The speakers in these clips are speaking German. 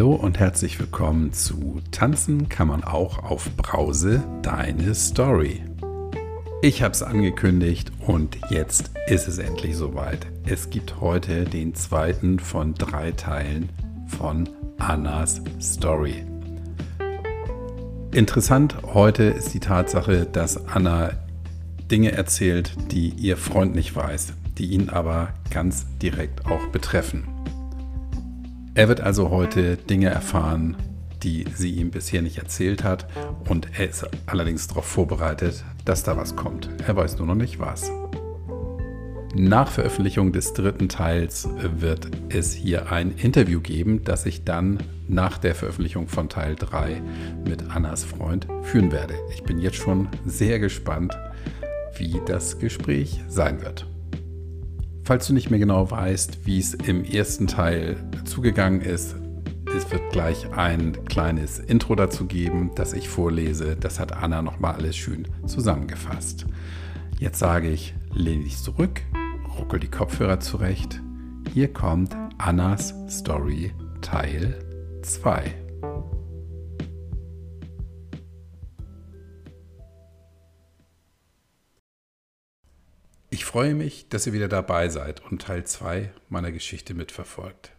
Hallo und herzlich willkommen zu Tanzen kann man auch auf Brause, deine Story. Ich habe es angekündigt und jetzt ist es endlich soweit. Es gibt heute den zweiten von drei Teilen von Annas Story. Interessant heute ist die Tatsache, dass Anna Dinge erzählt, die ihr Freund nicht weiß, die ihn aber ganz direkt auch betreffen. Er wird also heute Dinge erfahren, die sie ihm bisher nicht erzählt hat und er ist allerdings darauf vorbereitet, dass da was kommt. Er weiß nur noch nicht was. Nach Veröffentlichung des dritten Teils wird es hier ein Interview geben, das ich dann nach der Veröffentlichung von Teil 3 mit Annas Freund führen werde. Ich bin jetzt schon sehr gespannt, wie das Gespräch sein wird. Falls du nicht mehr genau weißt, wie es im ersten Teil zugegangen ist, es wird gleich ein kleines Intro dazu geben, das ich vorlese. Das hat Anna nochmal alles schön zusammengefasst. Jetzt sage ich, lehne dich zurück, ruckel die Kopfhörer zurecht. Hier kommt Annas Story Teil 2. freue mich, dass ihr wieder dabei seid und Teil 2 meiner Geschichte mitverfolgt.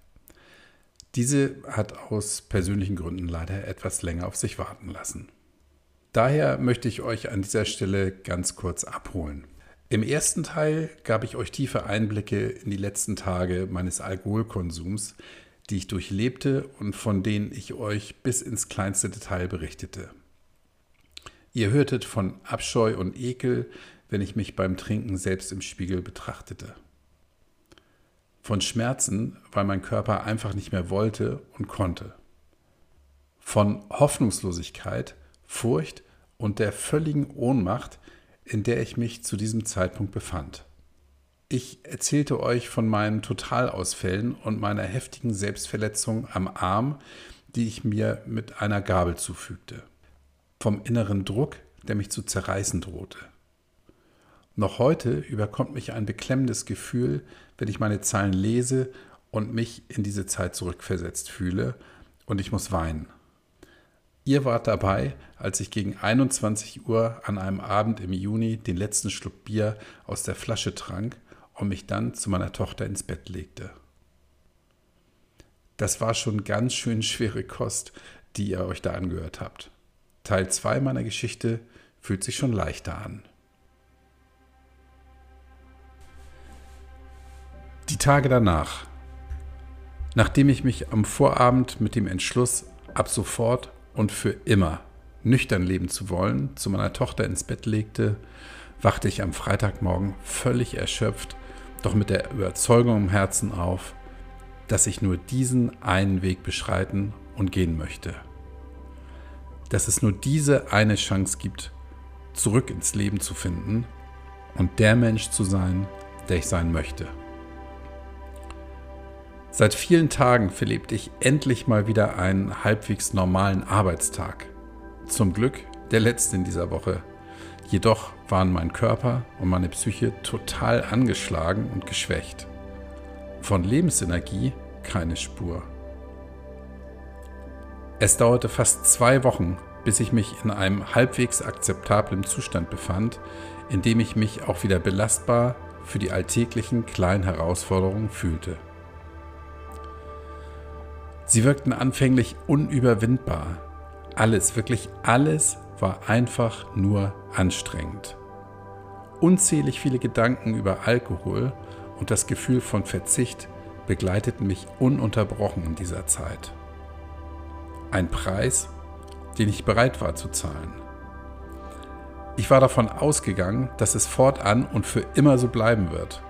Diese hat aus persönlichen Gründen leider etwas länger auf sich warten lassen. Daher möchte ich euch an dieser Stelle ganz kurz abholen. Im ersten Teil gab ich euch tiefe Einblicke in die letzten Tage meines Alkoholkonsums, die ich durchlebte und von denen ich euch bis ins kleinste Detail berichtete. Ihr hörtet von Abscheu und Ekel, wenn ich mich beim Trinken selbst im Spiegel betrachtete. Von Schmerzen, weil mein Körper einfach nicht mehr wollte und konnte. Von Hoffnungslosigkeit, Furcht und der völligen Ohnmacht, in der ich mich zu diesem Zeitpunkt befand. Ich erzählte euch von meinen Totalausfällen und meiner heftigen Selbstverletzung am Arm, die ich mir mit einer Gabel zufügte. Vom inneren Druck, der mich zu zerreißen drohte. Noch heute überkommt mich ein beklemmendes Gefühl, wenn ich meine Zeilen lese und mich in diese Zeit zurückversetzt fühle und ich muss weinen. Ihr wart dabei, als ich gegen 21 Uhr an einem Abend im Juni den letzten Schluck Bier aus der Flasche trank und mich dann zu meiner Tochter ins Bett legte. Das war schon ganz schön schwere Kost, die ihr euch da angehört habt. Teil 2 meiner Geschichte fühlt sich schon leichter an. Die Tage danach, nachdem ich mich am Vorabend mit dem Entschluss, ab sofort und für immer nüchtern leben zu wollen, zu meiner Tochter ins Bett legte, wachte ich am Freitagmorgen völlig erschöpft, doch mit der Überzeugung im Herzen auf, dass ich nur diesen einen Weg beschreiten und gehen möchte. Dass es nur diese eine Chance gibt, zurück ins Leben zu finden und der Mensch zu sein, der ich sein möchte. Seit vielen Tagen verlebte ich endlich mal wieder einen halbwegs normalen Arbeitstag. Zum Glück der letzte in dieser Woche. Jedoch waren mein Körper und meine Psyche total angeschlagen und geschwächt. Von Lebensenergie keine Spur. Es dauerte fast zwei Wochen, bis ich mich in einem halbwegs akzeptablen Zustand befand, in dem ich mich auch wieder belastbar für die alltäglichen kleinen Herausforderungen fühlte. Sie wirkten anfänglich unüberwindbar. Alles, wirklich alles war einfach nur anstrengend. Unzählig viele Gedanken über Alkohol und das Gefühl von Verzicht begleiteten mich ununterbrochen in dieser Zeit. Ein Preis, den ich bereit war zu zahlen. Ich war davon ausgegangen, dass es fortan und für immer so bleiben wird.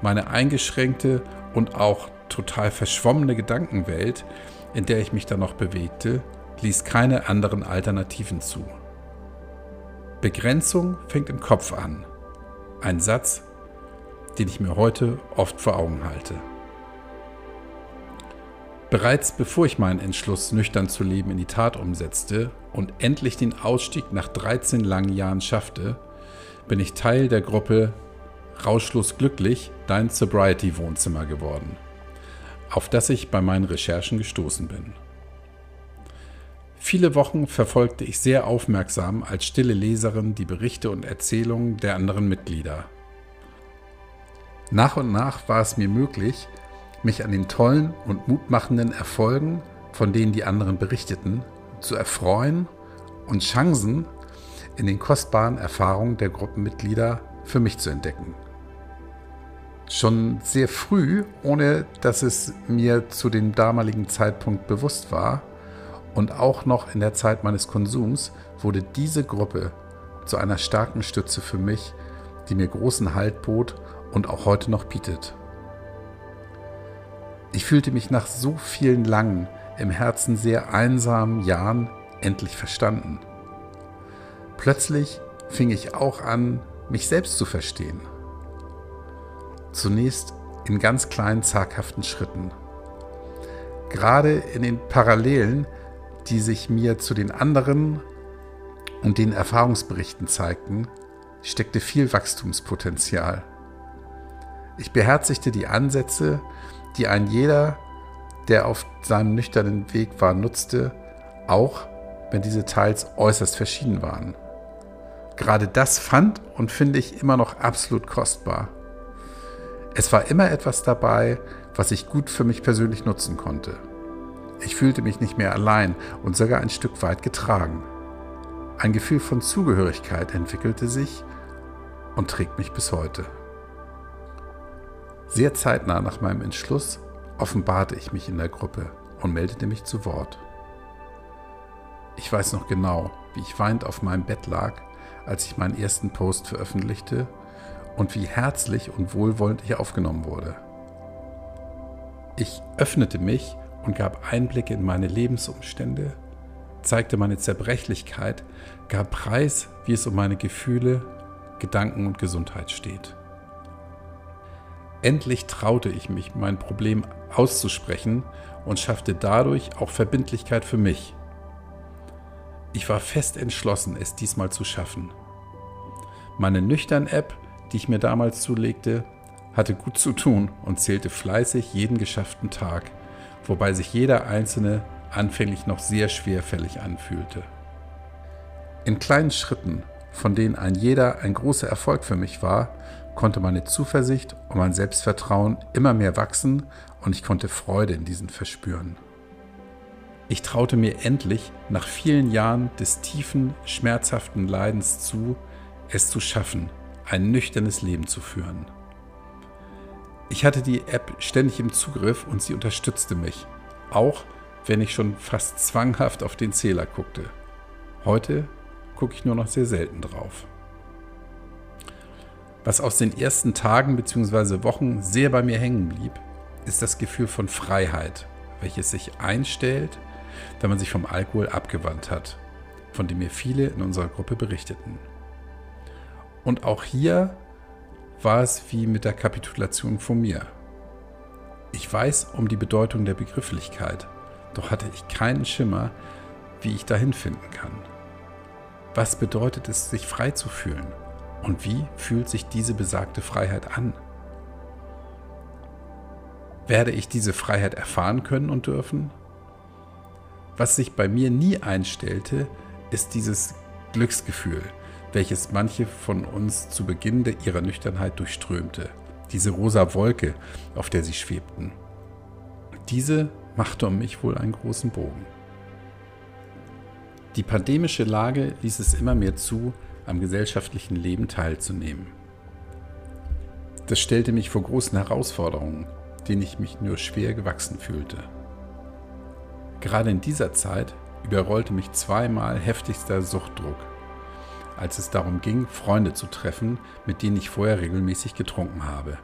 Meine eingeschränkte und auch total verschwommene Gedankenwelt, in der ich mich dann noch bewegte, ließ keine anderen Alternativen zu. Begrenzung fängt im Kopf an. Ein Satz, den ich mir heute oft vor Augen halte. Bereits bevor ich meinen Entschluss, nüchtern zu leben, in die Tat umsetzte und endlich den Ausstieg nach 13 langen Jahren schaffte, bin ich Teil der Gruppe Rauschlos glücklich, dein Sobriety-Wohnzimmer geworden auf das ich bei meinen Recherchen gestoßen bin. Viele Wochen verfolgte ich sehr aufmerksam als stille Leserin die Berichte und Erzählungen der anderen Mitglieder. Nach und nach war es mir möglich, mich an den tollen und mutmachenden Erfolgen, von denen die anderen berichteten, zu erfreuen und Chancen in den kostbaren Erfahrungen der Gruppenmitglieder für mich zu entdecken. Schon sehr früh, ohne dass es mir zu dem damaligen Zeitpunkt bewusst war, und auch noch in der Zeit meines Konsums, wurde diese Gruppe zu einer starken Stütze für mich, die mir großen Halt bot und auch heute noch bietet. Ich fühlte mich nach so vielen langen, im Herzen sehr einsamen Jahren endlich verstanden. Plötzlich fing ich auch an, mich selbst zu verstehen. Zunächst in ganz kleinen, zaghaften Schritten. Gerade in den Parallelen, die sich mir zu den anderen und den Erfahrungsberichten zeigten, steckte viel Wachstumspotenzial. Ich beherzigte die Ansätze, die ein jeder, der auf seinem nüchternen Weg war, nutzte, auch wenn diese teils äußerst verschieden waren. Gerade das fand und finde ich immer noch absolut kostbar. Es war immer etwas dabei, was ich gut für mich persönlich nutzen konnte. Ich fühlte mich nicht mehr allein und sogar ein Stück weit getragen. Ein Gefühl von Zugehörigkeit entwickelte sich und trägt mich bis heute. Sehr zeitnah nach meinem Entschluss offenbarte ich mich in der Gruppe und meldete mich zu Wort. Ich weiß noch genau, wie ich weinend auf meinem Bett lag, als ich meinen ersten Post veröffentlichte und wie herzlich und wohlwollend ich aufgenommen wurde. Ich öffnete mich und gab Einblicke in meine Lebensumstände, zeigte meine Zerbrechlichkeit, gab Preis, wie es um meine Gefühle, Gedanken und Gesundheit steht. Endlich traute ich mich, mein Problem auszusprechen und schaffte dadurch auch Verbindlichkeit für mich. Ich war fest entschlossen, es diesmal zu schaffen. Meine Nüchtern-App, die ich mir damals zulegte, hatte gut zu tun und zählte fleißig jeden geschafften Tag, wobei sich jeder einzelne anfänglich noch sehr schwerfällig anfühlte. In kleinen Schritten, von denen ein jeder ein großer Erfolg für mich war, konnte meine Zuversicht und mein Selbstvertrauen immer mehr wachsen und ich konnte Freude in diesen verspüren. Ich traute mir endlich nach vielen Jahren des tiefen, schmerzhaften Leidens zu, es zu schaffen, ein nüchternes Leben zu führen. Ich hatte die App ständig im Zugriff und sie unterstützte mich, auch wenn ich schon fast zwanghaft auf den Zähler guckte. Heute gucke ich nur noch sehr selten drauf. Was aus den ersten Tagen bzw. Wochen sehr bei mir hängen blieb, ist das Gefühl von Freiheit, welches sich einstellt, wenn man sich vom Alkohol abgewandt hat, von dem mir viele in unserer Gruppe berichteten. Und auch hier war es wie mit der Kapitulation von mir. Ich weiß um die Bedeutung der Begrifflichkeit, doch hatte ich keinen Schimmer, wie ich dahin finden kann. Was bedeutet es, sich frei zu fühlen? Und wie fühlt sich diese besagte Freiheit an? Werde ich diese Freiheit erfahren können und dürfen? Was sich bei mir nie einstellte, ist dieses Glücksgefühl, welches manche von uns zu Beginn ihrer Nüchternheit durchströmte. Diese rosa Wolke, auf der sie schwebten. Diese machte um mich wohl einen großen Bogen. Die pandemische Lage ließ es immer mehr zu, am gesellschaftlichen Leben teilzunehmen. Das stellte mich vor großen Herausforderungen, denen ich mich nur schwer gewachsen fühlte. Gerade in dieser Zeit überrollte mich zweimal heftigster Suchtdruck, als es darum ging, Freunde zu treffen, mit denen ich vorher regelmäßig getrunken habe.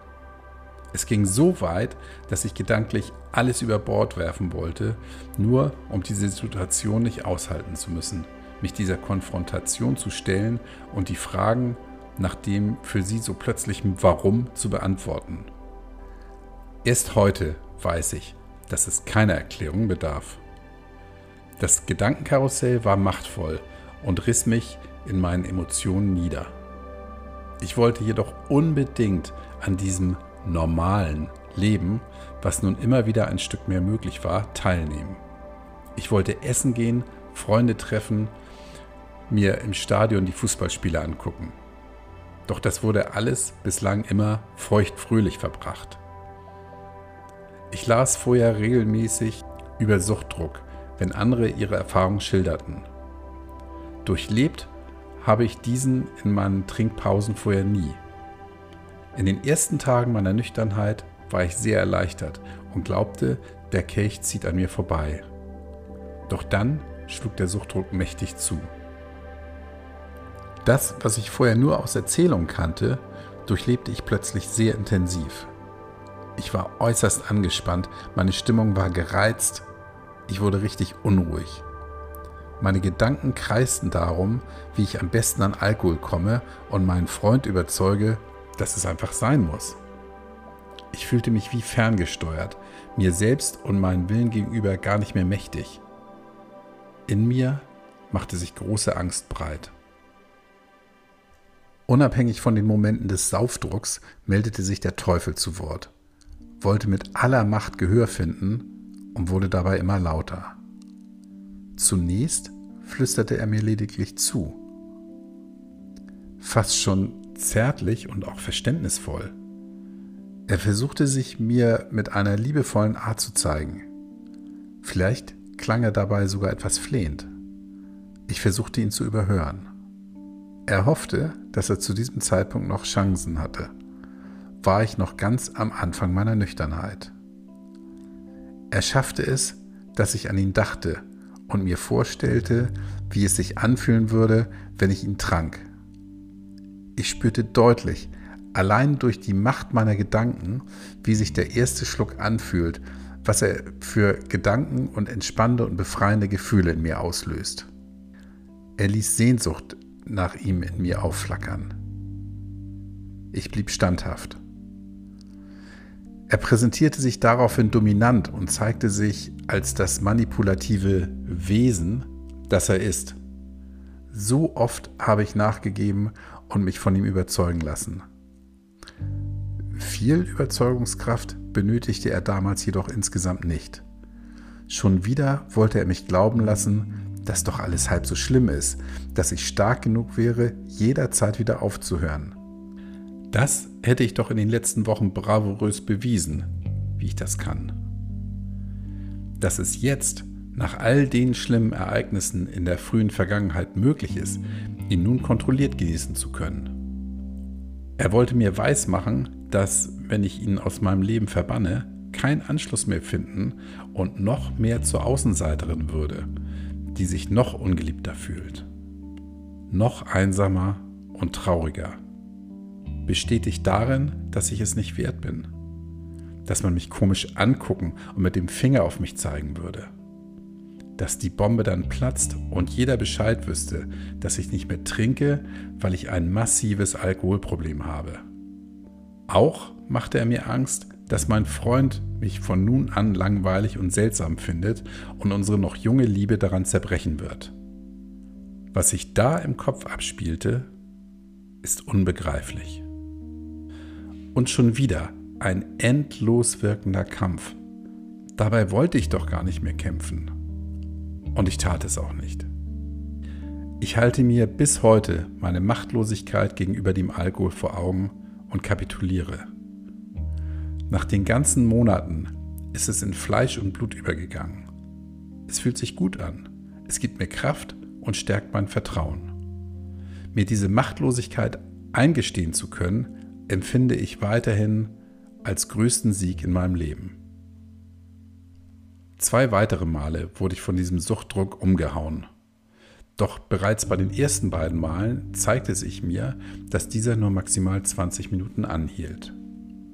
Es ging so weit, dass ich gedanklich alles über Bord werfen wollte, nur um diese Situation nicht aushalten zu müssen, mich dieser Konfrontation zu stellen und die Fragen nach dem für sie so plötzlichen Warum zu beantworten. Erst heute weiß ich, dass es keiner Erklärung bedarf. Das Gedankenkarussell war machtvoll und riss mich in meinen Emotionen nieder. Ich wollte jedoch unbedingt an diesem normalen Leben, was nun immer wieder ein Stück mehr möglich war, teilnehmen. Ich wollte essen gehen, Freunde treffen, mir im Stadion die Fußballspiele angucken. Doch das wurde alles bislang immer feuchtfröhlich verbracht. Ich las vorher regelmäßig über Suchtdruck, wenn andere ihre Erfahrungen schilderten. Durchlebt habe ich diesen in meinen Trinkpausen vorher nie. In den ersten Tagen meiner Nüchternheit war ich sehr erleichtert und glaubte, der Kelch zieht an mir vorbei. Doch dann schlug der Suchtdruck mächtig zu. Das, was ich vorher nur aus Erzählungen kannte, durchlebte ich plötzlich sehr intensiv. Ich war äußerst angespannt, meine Stimmung war gereizt, ich wurde richtig unruhig. Meine Gedanken kreisten darum, wie ich am besten an Alkohol komme und meinen Freund überzeuge, dass es einfach sein muss. Ich fühlte mich wie ferngesteuert, mir selbst und meinen Willen gegenüber gar nicht mehr mächtig. In mir machte sich große Angst breit. Unabhängig von den Momenten des Saufdrucks meldete sich der Teufel zu Wort, wollte mit aller Macht Gehör finden und wurde dabei immer lauter. Zunächst flüsterte er mir lediglich zu. Fast schon zärtlich und auch verständnisvoll. Er versuchte sich mir mit einer liebevollen Art zu zeigen. Vielleicht klang er dabei sogar etwas flehend. Ich versuchte ihn zu überhören. Er hoffte, dass er zu diesem Zeitpunkt noch Chancen hatte. War ich noch ganz am Anfang meiner Nüchternheit. Er schaffte es, dass ich an ihn dachte und mir vorstellte, wie es sich anfühlen würde, wenn ich ihn trank. Ich spürte deutlich, allein durch die Macht meiner Gedanken, wie sich der erste Schluck anfühlt, was er für Gedanken und entspannende und befreiende Gefühle in mir auslöst. Er ließ Sehnsucht nach ihm in mir aufflackern. Ich blieb standhaft. Er präsentierte sich daraufhin dominant und zeigte sich als das manipulative Wesen, das er ist. So oft habe ich nachgegeben und mich von ihm überzeugen lassen. Viel Überzeugungskraft benötigte er damals jedoch insgesamt nicht. Schon wieder wollte er mich glauben lassen, dass doch alles halb so schlimm ist, dass ich stark genug wäre, jederzeit wieder aufzuhören. Das hätte ich doch in den letzten Wochen bravourös bewiesen, wie ich das kann. Dass es jetzt, nach all den schlimmen Ereignissen in der frühen Vergangenheit möglich ist, ihn nun kontrolliert genießen zu können. Er wollte mir weismachen, dass, wenn ich ihn aus meinem Leben verbanne, kein Anschluss mehr finden und noch mehr zur Außenseiterin würde, die sich noch ungeliebter fühlt, noch einsamer und trauriger bestätigt darin, dass ich es nicht wert bin. Dass man mich komisch angucken und mit dem Finger auf mich zeigen würde. Dass die Bombe dann platzt und jeder Bescheid wüsste, dass ich nicht mehr trinke, weil ich ein massives Alkoholproblem habe. Auch machte er mir Angst, dass mein Freund mich von nun an langweilig und seltsam findet und unsere noch junge Liebe daran zerbrechen wird. Was sich da im Kopf abspielte, ist unbegreiflich. Und schon wieder ein endlos wirkender Kampf. Dabei wollte ich doch gar nicht mehr kämpfen. Und ich tat es auch nicht. Ich halte mir bis heute meine Machtlosigkeit gegenüber dem Alkohol vor Augen und kapituliere. Nach den ganzen Monaten ist es in Fleisch und Blut übergegangen. Es fühlt sich gut an. Es gibt mir Kraft und stärkt mein Vertrauen. Mir diese Machtlosigkeit eingestehen zu können, empfinde ich weiterhin als größten Sieg in meinem Leben. Zwei weitere Male wurde ich von diesem Suchtdruck umgehauen. Doch bereits bei den ersten beiden Malen zeigte sich mir, dass dieser nur maximal 20 Minuten anhielt.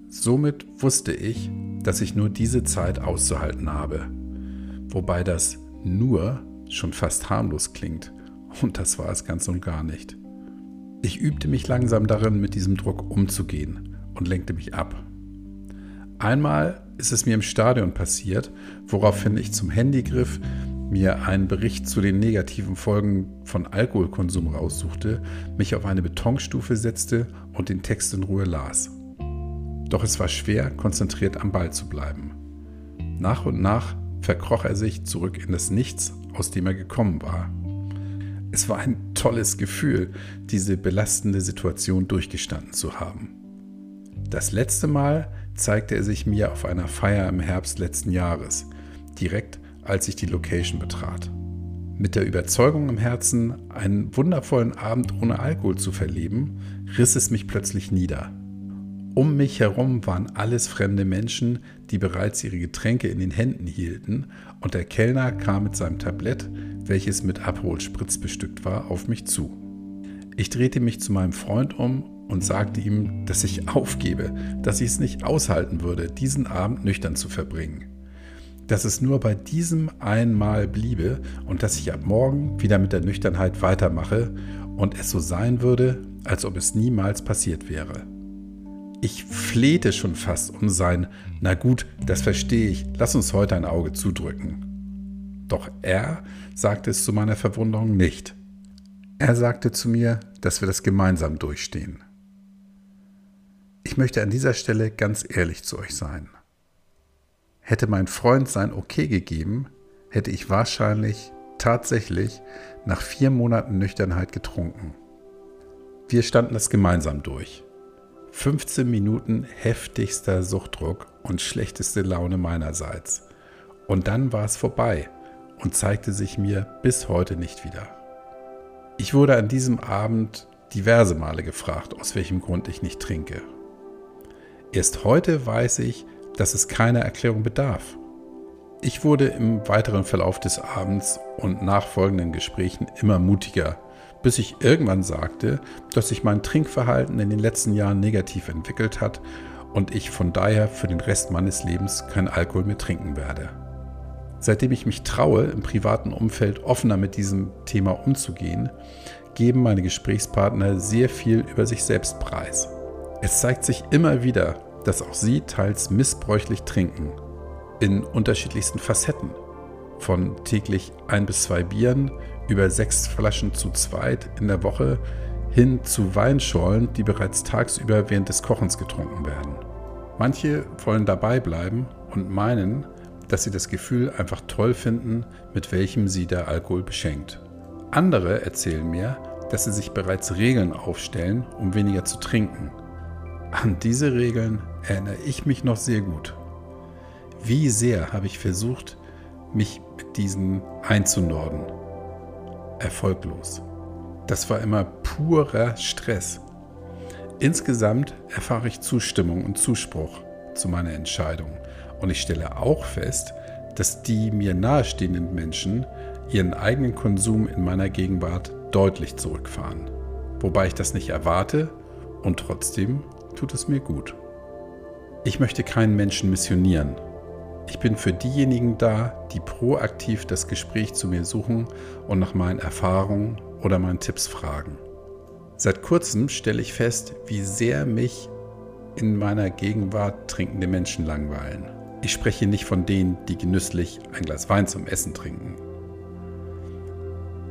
Somit wusste ich, dass ich nur diese Zeit auszuhalten habe. Wobei das nur schon fast harmlos klingt. Und das war es ganz und gar nicht. Ich übte mich langsam darin, mit diesem Druck umzugehen und lenkte mich ab. Einmal ist es mir im Stadion passiert, woraufhin ich zum Handy griff, mir einen Bericht zu den negativen Folgen von Alkoholkonsum raussuchte, mich auf eine Betonstufe setzte und den Text in Ruhe las. Doch es war schwer, konzentriert am Ball zu bleiben. Nach und nach verkroch er sich zurück in das Nichts aus dem er gekommen war. Es war ein tolles Gefühl, diese belastende Situation durchgestanden zu haben. Das letzte Mal zeigte er sich mir auf einer Feier im Herbst letzten Jahres, direkt als ich die Location betrat. Mit der Überzeugung im Herzen, einen wundervollen Abend ohne Alkohol zu verleben, riss es mich plötzlich nieder. Um mich herum waren alles fremde Menschen, die bereits ihre Getränke in den Händen hielten, und der Kellner kam mit seinem Tablett, welches mit Abholspritz bestückt war, auf mich zu. Ich drehte mich zu meinem Freund um und sagte ihm, dass ich aufgebe, dass ich es nicht aushalten würde, diesen Abend nüchtern zu verbringen. Dass es nur bei diesem einmal bliebe und dass ich ab morgen wieder mit der Nüchternheit weitermache und es so sein würde, als ob es niemals passiert wäre. Ich flehte schon fast um sein, na gut, das verstehe ich, lass uns heute ein Auge zudrücken. Doch er sagte es zu meiner Verwunderung nicht. Er sagte zu mir, dass wir das gemeinsam durchstehen. Ich möchte an dieser Stelle ganz ehrlich zu euch sein. Hätte mein Freund sein Okay gegeben, hätte ich wahrscheinlich tatsächlich nach vier Monaten Nüchternheit getrunken. Wir standen das gemeinsam durch. 15 Minuten heftigster Suchtdruck und schlechteste Laune meinerseits. Und dann war es vorbei und zeigte sich mir bis heute nicht wieder. Ich wurde an diesem Abend diverse Male gefragt, aus welchem Grund ich nicht trinke. Erst heute weiß ich, dass es keiner Erklärung bedarf. Ich wurde im weiteren Verlauf des Abends und nachfolgenden Gesprächen immer mutiger bis ich irgendwann sagte, dass sich mein Trinkverhalten in den letzten Jahren negativ entwickelt hat und ich von daher für den Rest meines Lebens kein Alkohol mehr trinken werde. Seitdem ich mich traue, im privaten Umfeld offener mit diesem Thema umzugehen, geben meine Gesprächspartner sehr viel über sich selbst preis. Es zeigt sich immer wieder, dass auch sie teils missbräuchlich trinken, in unterschiedlichsten Facetten, von täglich ein bis zwei Bieren über sechs Flaschen zu zweit in der Woche hin zu Weinschorlen, die bereits tagsüber während des Kochens getrunken werden. Manche wollen dabei bleiben und meinen, dass sie das Gefühl einfach toll finden, mit welchem sie der Alkohol beschenkt. Andere erzählen mir, dass sie sich bereits Regeln aufstellen, um weniger zu trinken. An diese Regeln erinnere ich mich noch sehr gut. Wie sehr habe ich versucht, mich mit diesen einzunorden erfolglos. Das war immer purer Stress. Insgesamt erfahre ich Zustimmung und Zuspruch zu meiner Entscheidung. Und ich stelle auch fest, dass die mir nahestehenden Menschen ihren eigenen Konsum in meiner Gegenwart deutlich zurückfahren. Wobei ich das nicht erwarte und trotzdem tut es mir gut. Ich möchte keinen Menschen missionieren ich bin für diejenigen da, die proaktiv das Gespräch zu mir suchen und nach meinen Erfahrungen oder meinen Tipps fragen. Seit kurzem stelle ich fest, wie sehr mich in meiner Gegenwart trinkende Menschen langweilen. Ich spreche nicht von denen, die genüsslich ein Glas Wein zum Essen trinken.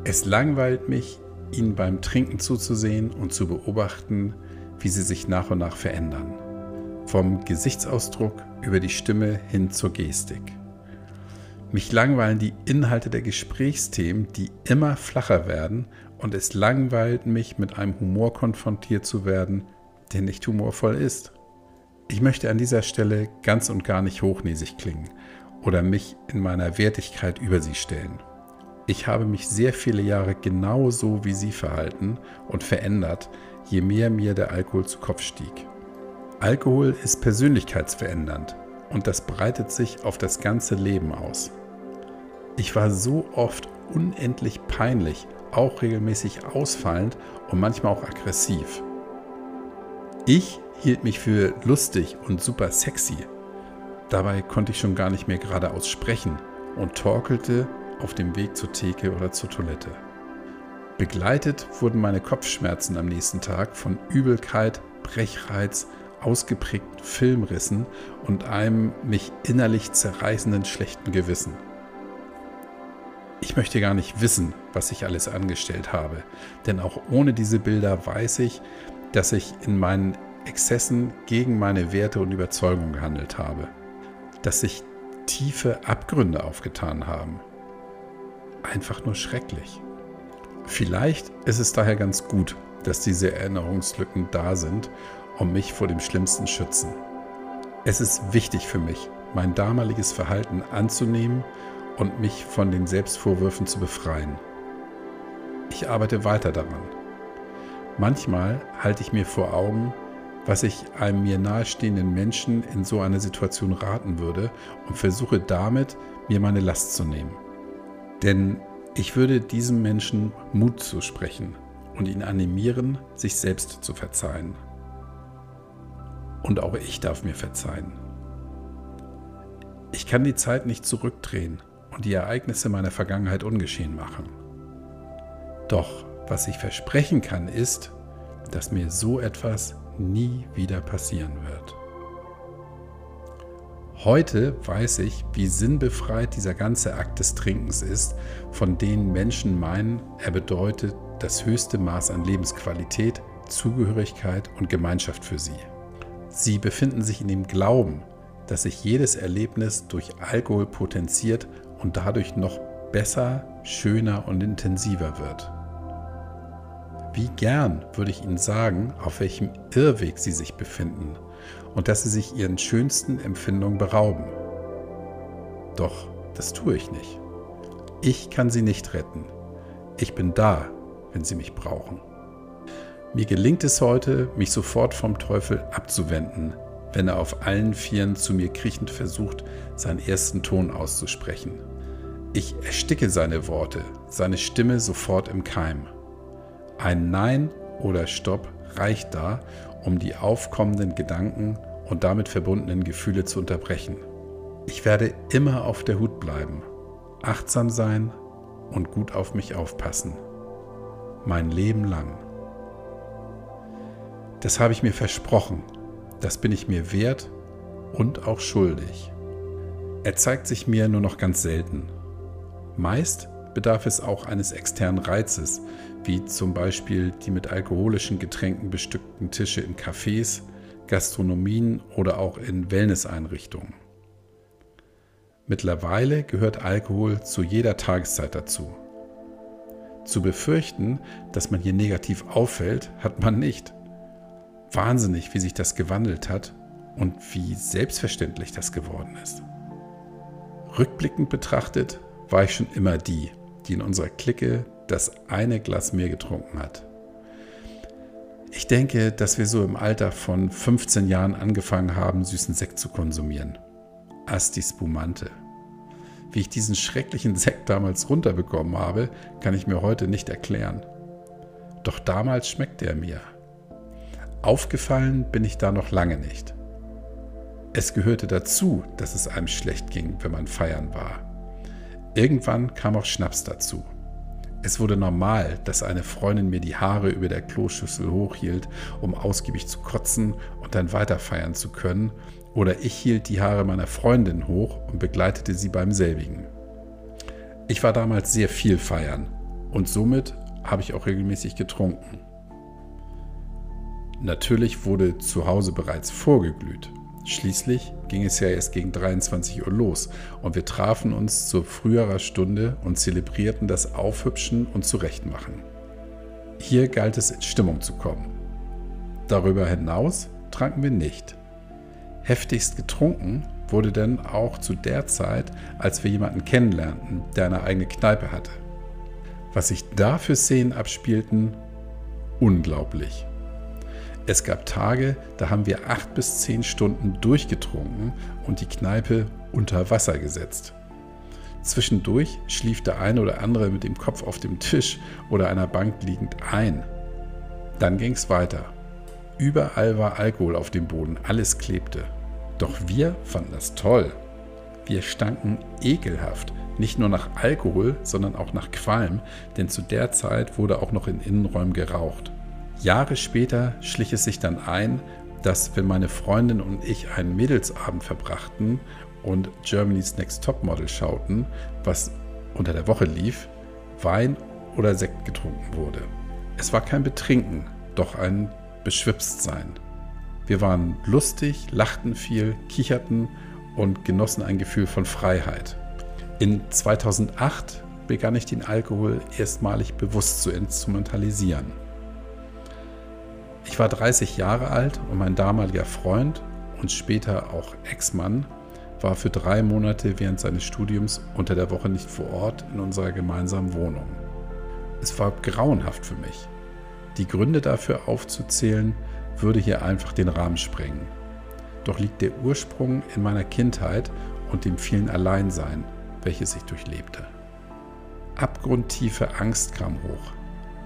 Es langweilt mich, ihnen beim Trinken zuzusehen und zu beobachten, wie sie sich nach und nach verändern vom Gesichtsausdruck über die Stimme hin zur Gestik. Mich langweilen die Inhalte der Gesprächsthemen, die immer flacher werden, und es langweilt mich, mit einem Humor konfrontiert zu werden, der nicht humorvoll ist. Ich möchte an dieser Stelle ganz und gar nicht hochnäsig klingen oder mich in meiner Wertigkeit über sie stellen. Ich habe mich sehr viele Jahre genauso wie sie verhalten und verändert, je mehr mir der Alkohol zu Kopf stieg. Alkohol ist persönlichkeitsverändernd und das breitet sich auf das ganze Leben aus. Ich war so oft unendlich peinlich, auch regelmäßig ausfallend und manchmal auch aggressiv. Ich hielt mich für lustig und super sexy. Dabei konnte ich schon gar nicht mehr geradeaus sprechen und torkelte auf dem Weg zur Theke oder zur Toilette. Begleitet wurden meine Kopfschmerzen am nächsten Tag von Übelkeit, Brechreiz, ausgeprägten Filmrissen und einem mich innerlich zerreißenden schlechten Gewissen. Ich möchte gar nicht wissen, was ich alles angestellt habe, denn auch ohne diese Bilder weiß ich, dass ich in meinen Exzessen gegen meine Werte und Überzeugungen gehandelt habe, dass sich tiefe Abgründe aufgetan haben. einfach nur schrecklich. Vielleicht ist es daher ganz gut, dass diese Erinnerungslücken da sind und mich vor dem Schlimmsten schützen. Es ist wichtig für mich, mein damaliges Verhalten anzunehmen und mich von den Selbstvorwürfen zu befreien. Ich arbeite weiter daran. Manchmal halte ich mir vor Augen, was ich einem mir nahestehenden Menschen in so einer Situation raten würde und versuche damit, mir meine Last zu nehmen. Denn ich würde diesem Menschen Mut zusprechen und ihn animieren, sich selbst zu verzeihen. Und auch ich darf mir verzeihen. Ich kann die Zeit nicht zurückdrehen und die Ereignisse meiner Vergangenheit ungeschehen machen. Doch was ich versprechen kann, ist, dass mir so etwas nie wieder passieren wird. Heute weiß ich, wie sinnbefreit dieser ganze Akt des Trinkens ist, von denen Menschen meinen, er bedeutet das höchste Maß an Lebensqualität, Zugehörigkeit und Gemeinschaft für sie. Sie befinden sich in dem Glauben, dass sich jedes Erlebnis durch Alkohol potenziert und dadurch noch besser, schöner und intensiver wird. Wie gern würde ich Ihnen sagen, auf welchem Irrweg Sie sich befinden und dass Sie sich Ihren schönsten Empfindungen berauben. Doch das tue ich nicht. Ich kann Sie nicht retten. Ich bin da, wenn Sie mich brauchen. Mir gelingt es heute, mich sofort vom Teufel abzuwenden, wenn er auf allen Vieren zu mir kriechend versucht, seinen ersten Ton auszusprechen. Ich ersticke seine Worte, seine Stimme sofort im Keim. Ein Nein oder Stopp reicht da, um die aufkommenden Gedanken und damit verbundenen Gefühle zu unterbrechen. Ich werde immer auf der Hut bleiben, achtsam sein und gut auf mich aufpassen. Mein Leben lang. Das habe ich mir versprochen, das bin ich mir wert und auch schuldig. Er zeigt sich mir nur noch ganz selten. Meist bedarf es auch eines externen Reizes, wie zum Beispiel die mit alkoholischen Getränken bestückten Tische in Cafés, Gastronomien oder auch in Wellnesseinrichtungen. Mittlerweile gehört Alkohol zu jeder Tageszeit dazu. Zu befürchten, dass man hier negativ auffällt, hat man nicht. Wahnsinnig, wie sich das gewandelt hat und wie selbstverständlich das geworden ist. Rückblickend betrachtet war ich schon immer die, die in unserer Clique das eine Glas mehr getrunken hat. Ich denke, dass wir so im Alter von 15 Jahren angefangen haben, süßen Sekt zu konsumieren. Asti Spumante. Wie ich diesen schrecklichen Sekt damals runterbekommen habe, kann ich mir heute nicht erklären. Doch damals schmeckte er mir. Aufgefallen bin ich da noch lange nicht. Es gehörte dazu, dass es einem schlecht ging, wenn man feiern war. Irgendwann kam auch Schnaps dazu. Es wurde normal, dass eine Freundin mir die Haare über der Kloschüssel hochhielt, um ausgiebig zu kotzen und dann weiterfeiern zu können, oder ich hielt die Haare meiner Freundin hoch und begleitete sie beim selbigen. Ich war damals sehr viel feiern und somit habe ich auch regelmäßig getrunken. Natürlich wurde zu Hause bereits vorgeglüht. Schließlich ging es ja erst gegen 23 Uhr los und wir trafen uns zur früherer Stunde und zelebrierten das Aufhübschen und Zurechtmachen. Hier galt es in Stimmung zu kommen. Darüber hinaus tranken wir nicht. Heftigst getrunken wurde denn auch zu der Zeit, als wir jemanden kennenlernten, der eine eigene Kneipe hatte. Was sich da für Szenen abspielten, unglaublich. Es gab Tage, da haben wir acht bis zehn Stunden durchgetrunken und die Kneipe unter Wasser gesetzt. Zwischendurch schlief der eine oder andere mit dem Kopf auf dem Tisch oder einer Bank liegend ein. Dann ging es weiter. Überall war Alkohol auf dem Boden, alles klebte. Doch wir fanden das toll. Wir stanken ekelhaft, nicht nur nach Alkohol, sondern auch nach Qualm, denn zu der Zeit wurde auch noch in Innenräumen geraucht. Jahre später schlich es sich dann ein, dass wenn meine Freundin und ich einen Mädelsabend verbrachten und Germany's Next Topmodel schauten, was unter der Woche lief, Wein oder Sekt getrunken wurde. Es war kein Betrinken, doch ein Beschwipstsein. Wir waren lustig, lachten viel, kicherten und genossen ein Gefühl von Freiheit. In 2008 begann ich den Alkohol erstmalig bewusst zu instrumentalisieren. Ich war 30 Jahre alt und mein damaliger Freund und später auch Ex-Mann war für drei Monate während seines Studiums unter der Woche nicht vor Ort in unserer gemeinsamen Wohnung. Es war grauenhaft für mich. Die Gründe dafür aufzuzählen, würde hier einfach den Rahmen sprengen. Doch liegt der Ursprung in meiner Kindheit und dem vielen Alleinsein, welches ich durchlebte. Abgrundtiefe Angst kam hoch.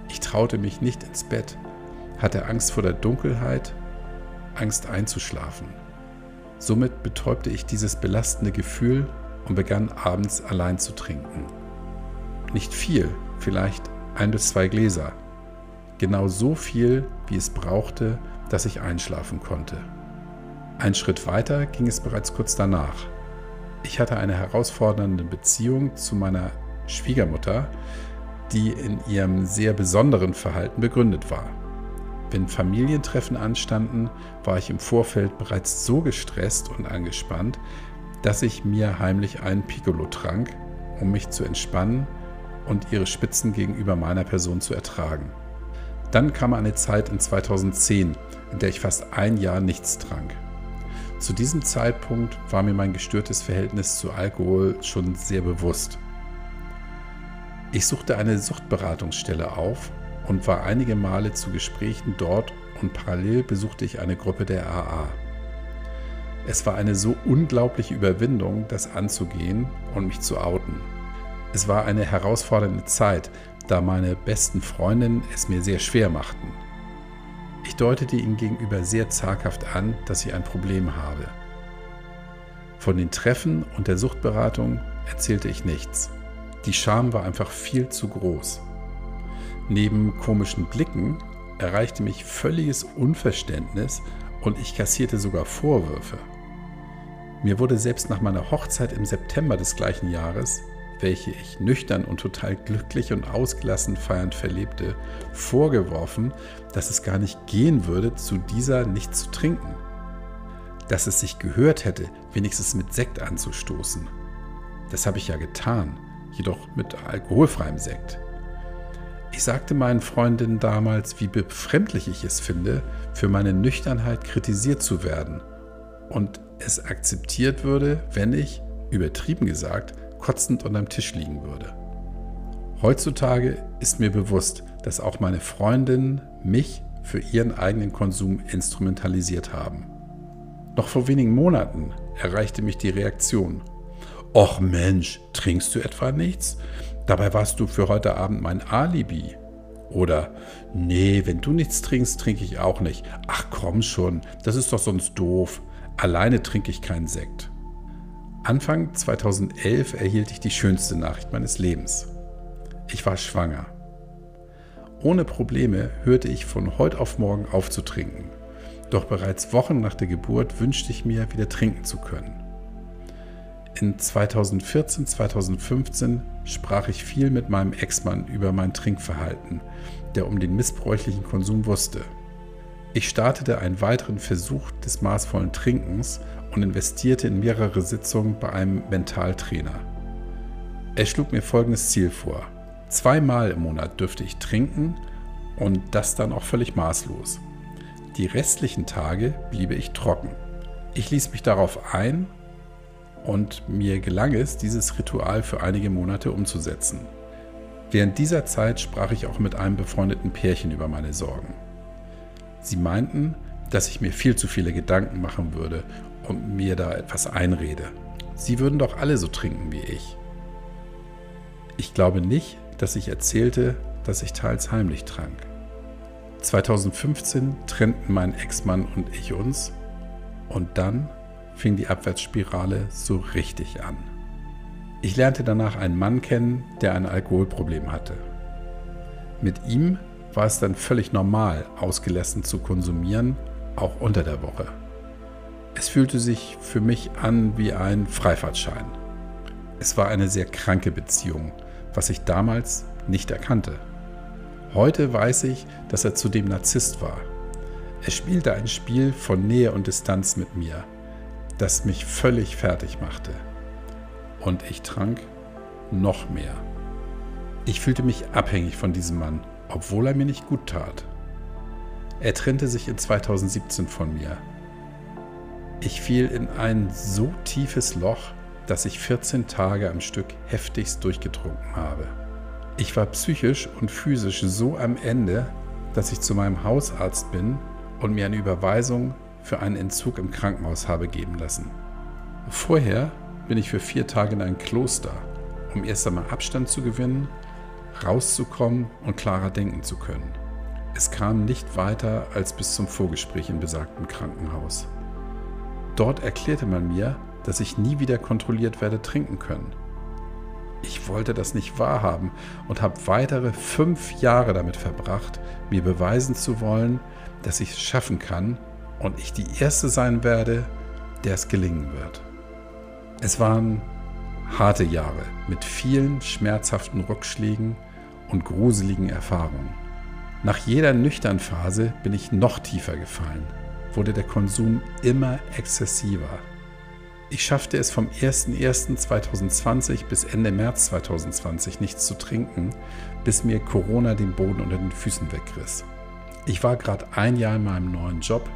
Ich traute mich nicht ins Bett, hatte Angst vor der Dunkelheit, Angst einzuschlafen. Somit betäubte ich dieses belastende Gefühl und begann abends allein zu trinken. Nicht viel, vielleicht ein bis zwei Gläser. Genau so viel, wie es brauchte, dass ich einschlafen konnte. Ein Schritt weiter ging es bereits kurz danach. Ich hatte eine herausfordernde Beziehung zu meiner Schwiegermutter, die in ihrem sehr besonderen Verhalten begründet war. Wenn Familientreffen anstanden, war ich im Vorfeld bereits so gestresst und angespannt, dass ich mir heimlich einen Piccolo trank, um mich zu entspannen und ihre Spitzen gegenüber meiner Person zu ertragen. Dann kam eine Zeit in 2010, in der ich fast ein Jahr nichts trank. Zu diesem Zeitpunkt war mir mein gestörtes Verhältnis zu Alkohol schon sehr bewusst. Ich suchte eine Suchtberatungsstelle auf und war einige Male zu Gesprächen dort und parallel besuchte ich eine Gruppe der AA. Es war eine so unglaubliche Überwindung, das anzugehen und mich zu outen. Es war eine herausfordernde Zeit, da meine besten Freundinnen es mir sehr schwer machten. Ich deutete ihnen gegenüber sehr zaghaft an, dass ich ein Problem habe. Von den Treffen und der Suchtberatung erzählte ich nichts. Die Scham war einfach viel zu groß. Neben komischen Blicken erreichte mich völliges Unverständnis und ich kassierte sogar Vorwürfe. Mir wurde selbst nach meiner Hochzeit im September des gleichen Jahres, welche ich nüchtern und total glücklich und ausgelassen feiernd verlebte, vorgeworfen, dass es gar nicht gehen würde, zu dieser nicht zu trinken. Dass es sich gehört hätte, wenigstens mit Sekt anzustoßen. Das habe ich ja getan, jedoch mit alkoholfreiem Sekt. Ich sagte meinen Freundinnen damals, wie befremdlich ich es finde, für meine Nüchternheit kritisiert zu werden und es akzeptiert würde, wenn ich, übertrieben gesagt, kotzend unterm Tisch liegen würde. Heutzutage ist mir bewusst, dass auch meine Freundinnen mich für ihren eigenen Konsum instrumentalisiert haben. Noch vor wenigen Monaten erreichte mich die Reaktion. Och Mensch, trinkst du etwa nichts? Dabei warst du für heute Abend mein Alibi. Oder, nee, wenn du nichts trinkst, trinke ich auch nicht. Ach komm schon, das ist doch sonst doof. Alleine trinke ich keinen Sekt. Anfang 2011 erhielt ich die schönste Nachricht meines Lebens. Ich war schwanger. Ohne Probleme hörte ich von heute auf morgen auf zu trinken. Doch bereits Wochen nach der Geburt wünschte ich mir, wieder trinken zu können. In 2014, 2015 sprach ich viel mit meinem Ex-Mann über mein Trinkverhalten, der um den missbräuchlichen Konsum wusste. Ich startete einen weiteren Versuch des maßvollen Trinkens und investierte in mehrere Sitzungen bei einem Mentaltrainer. Er schlug mir folgendes Ziel vor. Zweimal im Monat dürfte ich trinken und das dann auch völlig maßlos. Die restlichen Tage bliebe ich trocken. Ich ließ mich darauf ein und mir gelang es, dieses Ritual für einige Monate umzusetzen. Während dieser Zeit sprach ich auch mit einem befreundeten Pärchen über meine Sorgen. Sie meinten, dass ich mir viel zu viele Gedanken machen würde und mir da etwas einrede. Sie würden doch alle so trinken wie ich. Ich glaube nicht, dass ich erzählte, dass ich teils heimlich trank. 2015 trennten mein Ex-Mann und ich uns und dann fing die Abwärtsspirale so richtig an. Ich lernte danach einen Mann kennen, der ein Alkoholproblem hatte. Mit ihm war es dann völlig normal, ausgelassen zu konsumieren, auch unter der Woche. Es fühlte sich für mich an wie ein Freifahrtschein. Es war eine sehr kranke Beziehung, was ich damals nicht erkannte. Heute weiß ich, dass er zudem Narzisst war. Er spielte ein Spiel von Nähe und Distanz mit mir, das mich völlig fertig machte. Und ich trank noch mehr. Ich fühlte mich abhängig von diesem Mann, obwohl er mir nicht gut tat. Er trennte sich in 2017 von mir. Ich fiel in ein so tiefes Loch, dass ich 14 Tage am Stück heftigst durchgetrunken habe. Ich war psychisch und physisch so am Ende, dass ich zu meinem Hausarzt bin und mir eine Überweisung für einen Entzug im Krankenhaus habe geben lassen. Vorher bin ich für vier Tage in ein Kloster, um erst einmal Abstand zu gewinnen, rauszukommen und klarer denken zu können. Es kam nicht weiter als bis zum Vorgespräch im besagten Krankenhaus. Dort erklärte man mir, dass ich nie wieder kontrolliert werde trinken können. Ich wollte das nicht wahrhaben und habe weitere fünf Jahre damit verbracht, mir beweisen zu wollen, dass ich es schaffen kann und ich die Erste sein werde, der es gelingen wird. Es waren harte Jahre mit vielen schmerzhaften Rückschlägen und gruseligen Erfahrungen. Nach jeder nüchtern Phase bin ich noch tiefer gefallen, wurde der Konsum immer exzessiver. Ich schaffte es vom 01.01.2020 bis Ende März 2020 nichts zu trinken, bis mir Corona den Boden unter den Füßen wegriss. Ich war gerade ein Jahr in meinem neuen Job,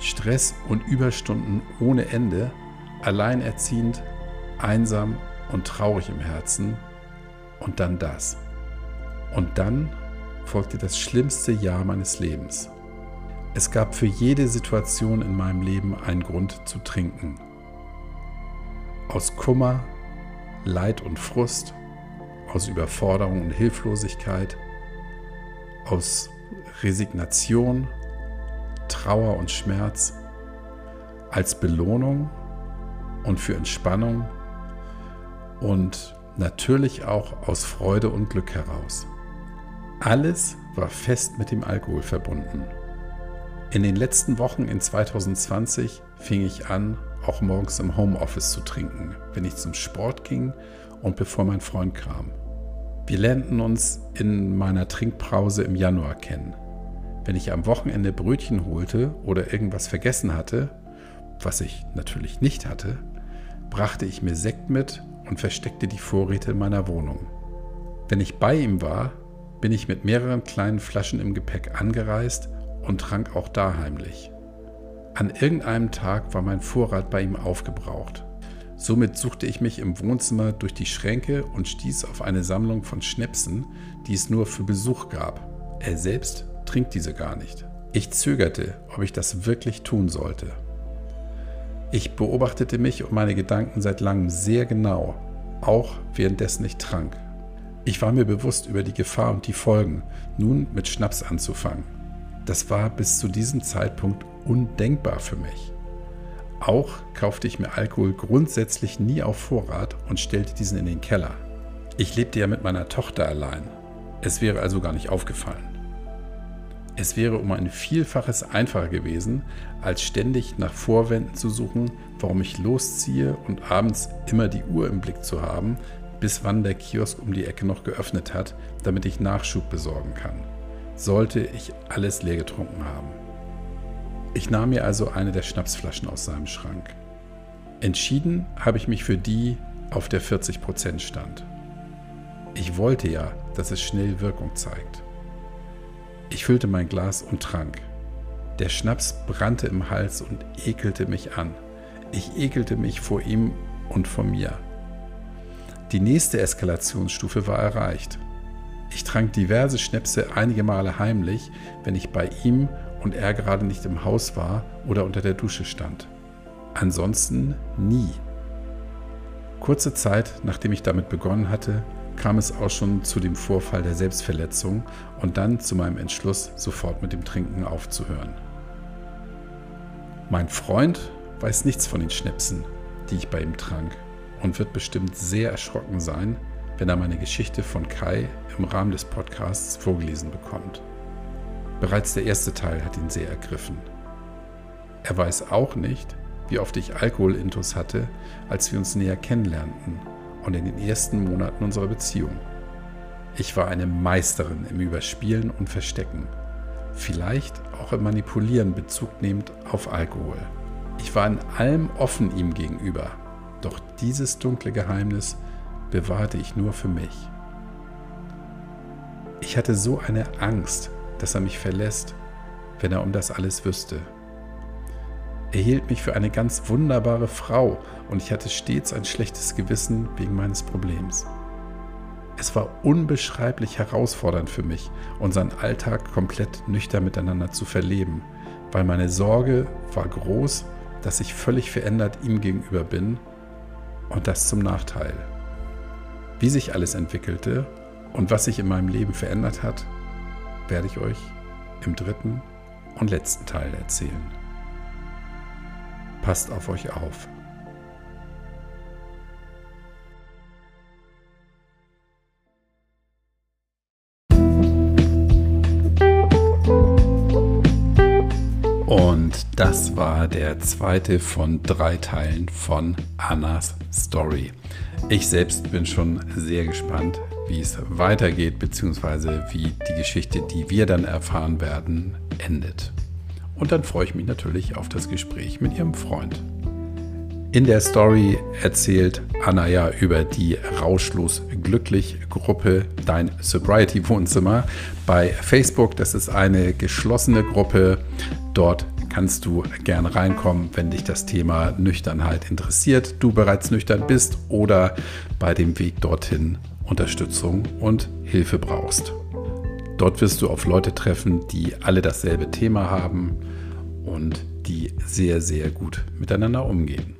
Stress und Überstunden ohne Ende, alleinerziehend, einsam und traurig im Herzen und dann das. Und dann folgte das schlimmste Jahr meines Lebens. Es gab für jede Situation in meinem Leben einen Grund zu trinken aus Kummer, Leid und Frust, aus Überforderung und Hilflosigkeit, aus Resignation, Trauer und Schmerz, als Belohnung und für Entspannung und natürlich auch aus Freude und Glück heraus. Alles war fest mit dem Alkohol verbunden. In den letzten Wochen in 2020 fing ich an, auch morgens im Homeoffice zu trinken, wenn ich zum Sport ging und bevor mein Freund kam. Wir lernten uns in meiner Trinkpause im Januar kennen. Wenn ich am Wochenende Brötchen holte oder irgendwas vergessen hatte, was ich natürlich nicht hatte, brachte ich mir Sekt mit und versteckte die Vorräte in meiner Wohnung. Wenn ich bei ihm war, bin ich mit mehreren kleinen Flaschen im Gepäck angereist und trank auch da heimlich. An irgendeinem Tag war mein Vorrat bei ihm aufgebraucht. Somit suchte ich mich im Wohnzimmer durch die Schränke und stieß auf eine Sammlung von Schnäpsen, die es nur für Besuch gab. Er selbst trinkt diese gar nicht. Ich zögerte, ob ich das wirklich tun sollte. Ich beobachtete mich und meine Gedanken seit langem sehr genau, auch währenddessen ich trank. Ich war mir bewusst über die Gefahr und die Folgen, nun mit Schnaps anzufangen. Das war bis zu diesem Zeitpunkt undenkbar für mich. Auch kaufte ich mir Alkohol grundsätzlich nie auf Vorrat und stellte diesen in den Keller. Ich lebte ja mit meiner Tochter allein. Es wäre also gar nicht aufgefallen. Es wäre um ein Vielfaches einfacher gewesen, als ständig nach Vorwänden zu suchen, warum ich losziehe und abends immer die Uhr im Blick zu haben, bis wann der Kiosk um die Ecke noch geöffnet hat, damit ich Nachschub besorgen kann. Sollte ich alles leer getrunken haben. Ich nahm mir also eine der Schnapsflaschen aus seinem Schrank. Entschieden habe ich mich für die, auf der 40% stand. Ich wollte ja, dass es schnell Wirkung zeigt. Ich füllte mein Glas und trank. Der Schnaps brannte im Hals und ekelte mich an. Ich ekelte mich vor ihm und vor mir. Die nächste Eskalationsstufe war erreicht. Ich trank diverse Schnäpse einige Male heimlich, wenn ich bei ihm und er gerade nicht im Haus war oder unter der Dusche stand. Ansonsten nie. Kurze Zeit, nachdem ich damit begonnen hatte, kam es auch schon zu dem Vorfall der Selbstverletzung und dann zu meinem Entschluss, sofort mit dem Trinken aufzuhören. Mein Freund weiß nichts von den Schnäpsen, die ich bei ihm trank und wird bestimmt sehr erschrocken sein, wenn er meine Geschichte von Kai im Rahmen des Podcasts vorgelesen bekommt. Bereits der erste Teil hat ihn sehr ergriffen. Er weiß auch nicht, wie oft ich Alkoholintus hatte, als wir uns näher kennenlernten und in den ersten Monaten unserer Beziehung. Ich war eine Meisterin im Überspielen und Verstecken, vielleicht auch im Manipulieren Bezug nehmend auf Alkohol. Ich war in allem offen ihm gegenüber, doch dieses dunkle Geheimnis bewahrte ich nur für mich. Ich hatte so eine Angst, dass er mich verlässt, wenn er um das alles wüsste. Er hielt mich für eine ganz wunderbare Frau und ich hatte stets ein schlechtes Gewissen wegen meines Problems. Es war unbeschreiblich herausfordernd für mich, unseren Alltag komplett nüchtern miteinander zu verleben, weil meine Sorge war groß, dass ich völlig verändert ihm gegenüber bin und das zum Nachteil. Wie sich alles entwickelte und was sich in meinem Leben verändert hat, werde ich euch im dritten und letzten Teil erzählen. Passt auf euch auf. Und das war der zweite von drei Teilen von Annas Story. Ich selbst bin schon sehr gespannt, wie es weitergeht, beziehungsweise wie die Geschichte, die wir dann erfahren werden, endet. Und dann freue ich mich natürlich auf das Gespräch mit ihrem Freund. In der Story erzählt Anna ja über die Rauschlos Glücklich Gruppe Dein Sobriety Wohnzimmer bei Facebook. Das ist eine geschlossene Gruppe. Dort kannst du gern reinkommen, wenn dich das Thema Nüchternheit interessiert, du bereits nüchtern bist oder bei dem Weg dorthin Unterstützung und Hilfe brauchst. Dort wirst du auf Leute treffen, die alle dasselbe Thema haben und die sehr, sehr gut miteinander umgehen.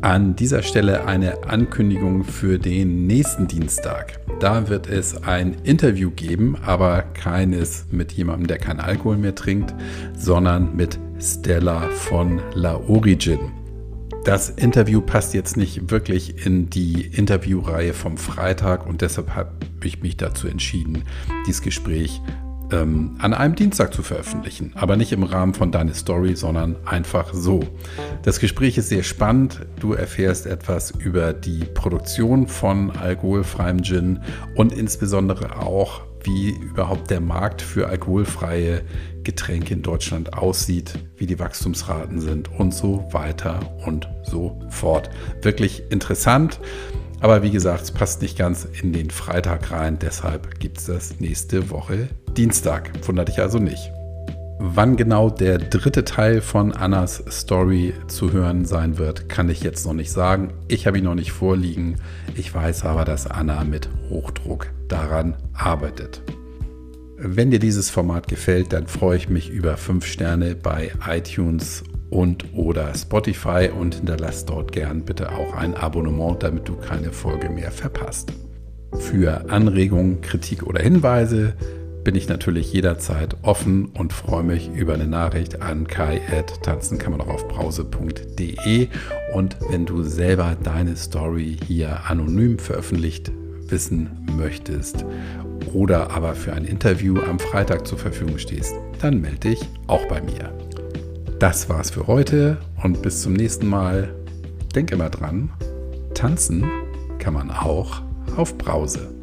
An dieser Stelle eine Ankündigung für den nächsten Dienstag. Da wird es ein Interview geben, aber keines mit jemandem, der keinen Alkohol mehr trinkt, sondern mit Stella von La Origin. Das Interview passt jetzt nicht wirklich in die Interviewreihe vom Freitag und deshalb habe ich mich dazu entschieden, dieses Gespräch ähm, an einem Dienstag zu veröffentlichen. Aber nicht im Rahmen von deiner Story, sondern einfach so. Das Gespräch ist sehr spannend. Du erfährst etwas über die Produktion von alkoholfreiem Gin und insbesondere auch, wie überhaupt der Markt für alkoholfreie Getränke in Deutschland aussieht, wie die Wachstumsraten sind und so weiter und so fort. Wirklich interessant. Aber wie gesagt, es passt nicht ganz in den Freitag rein. Deshalb gibt es das nächste Woche Dienstag. Wundert dich also nicht. Wann genau der dritte Teil von Annas Story zu hören sein wird, kann ich jetzt noch nicht sagen. Ich habe ihn noch nicht vorliegen. Ich weiß aber, dass Anna mit Hochdruck daran arbeitet. Wenn dir dieses Format gefällt, dann freue ich mich über 5 Sterne bei iTunes und oder Spotify und hinterlass dort gern bitte auch ein Abonnement, damit du keine Folge mehr verpasst. Für Anregungen, Kritik oder Hinweise bin ich natürlich jederzeit offen und freue mich über eine Nachricht an kai.tanzen kann man auch auf brause.de und wenn du selber deine Story hier anonym veröffentlicht wissen möchtest oder aber für ein Interview am Freitag zur Verfügung stehst, dann melde dich auch bei mir. Das war's für heute und bis zum nächsten Mal. Denk immer dran, tanzen kann man auch auf Brause.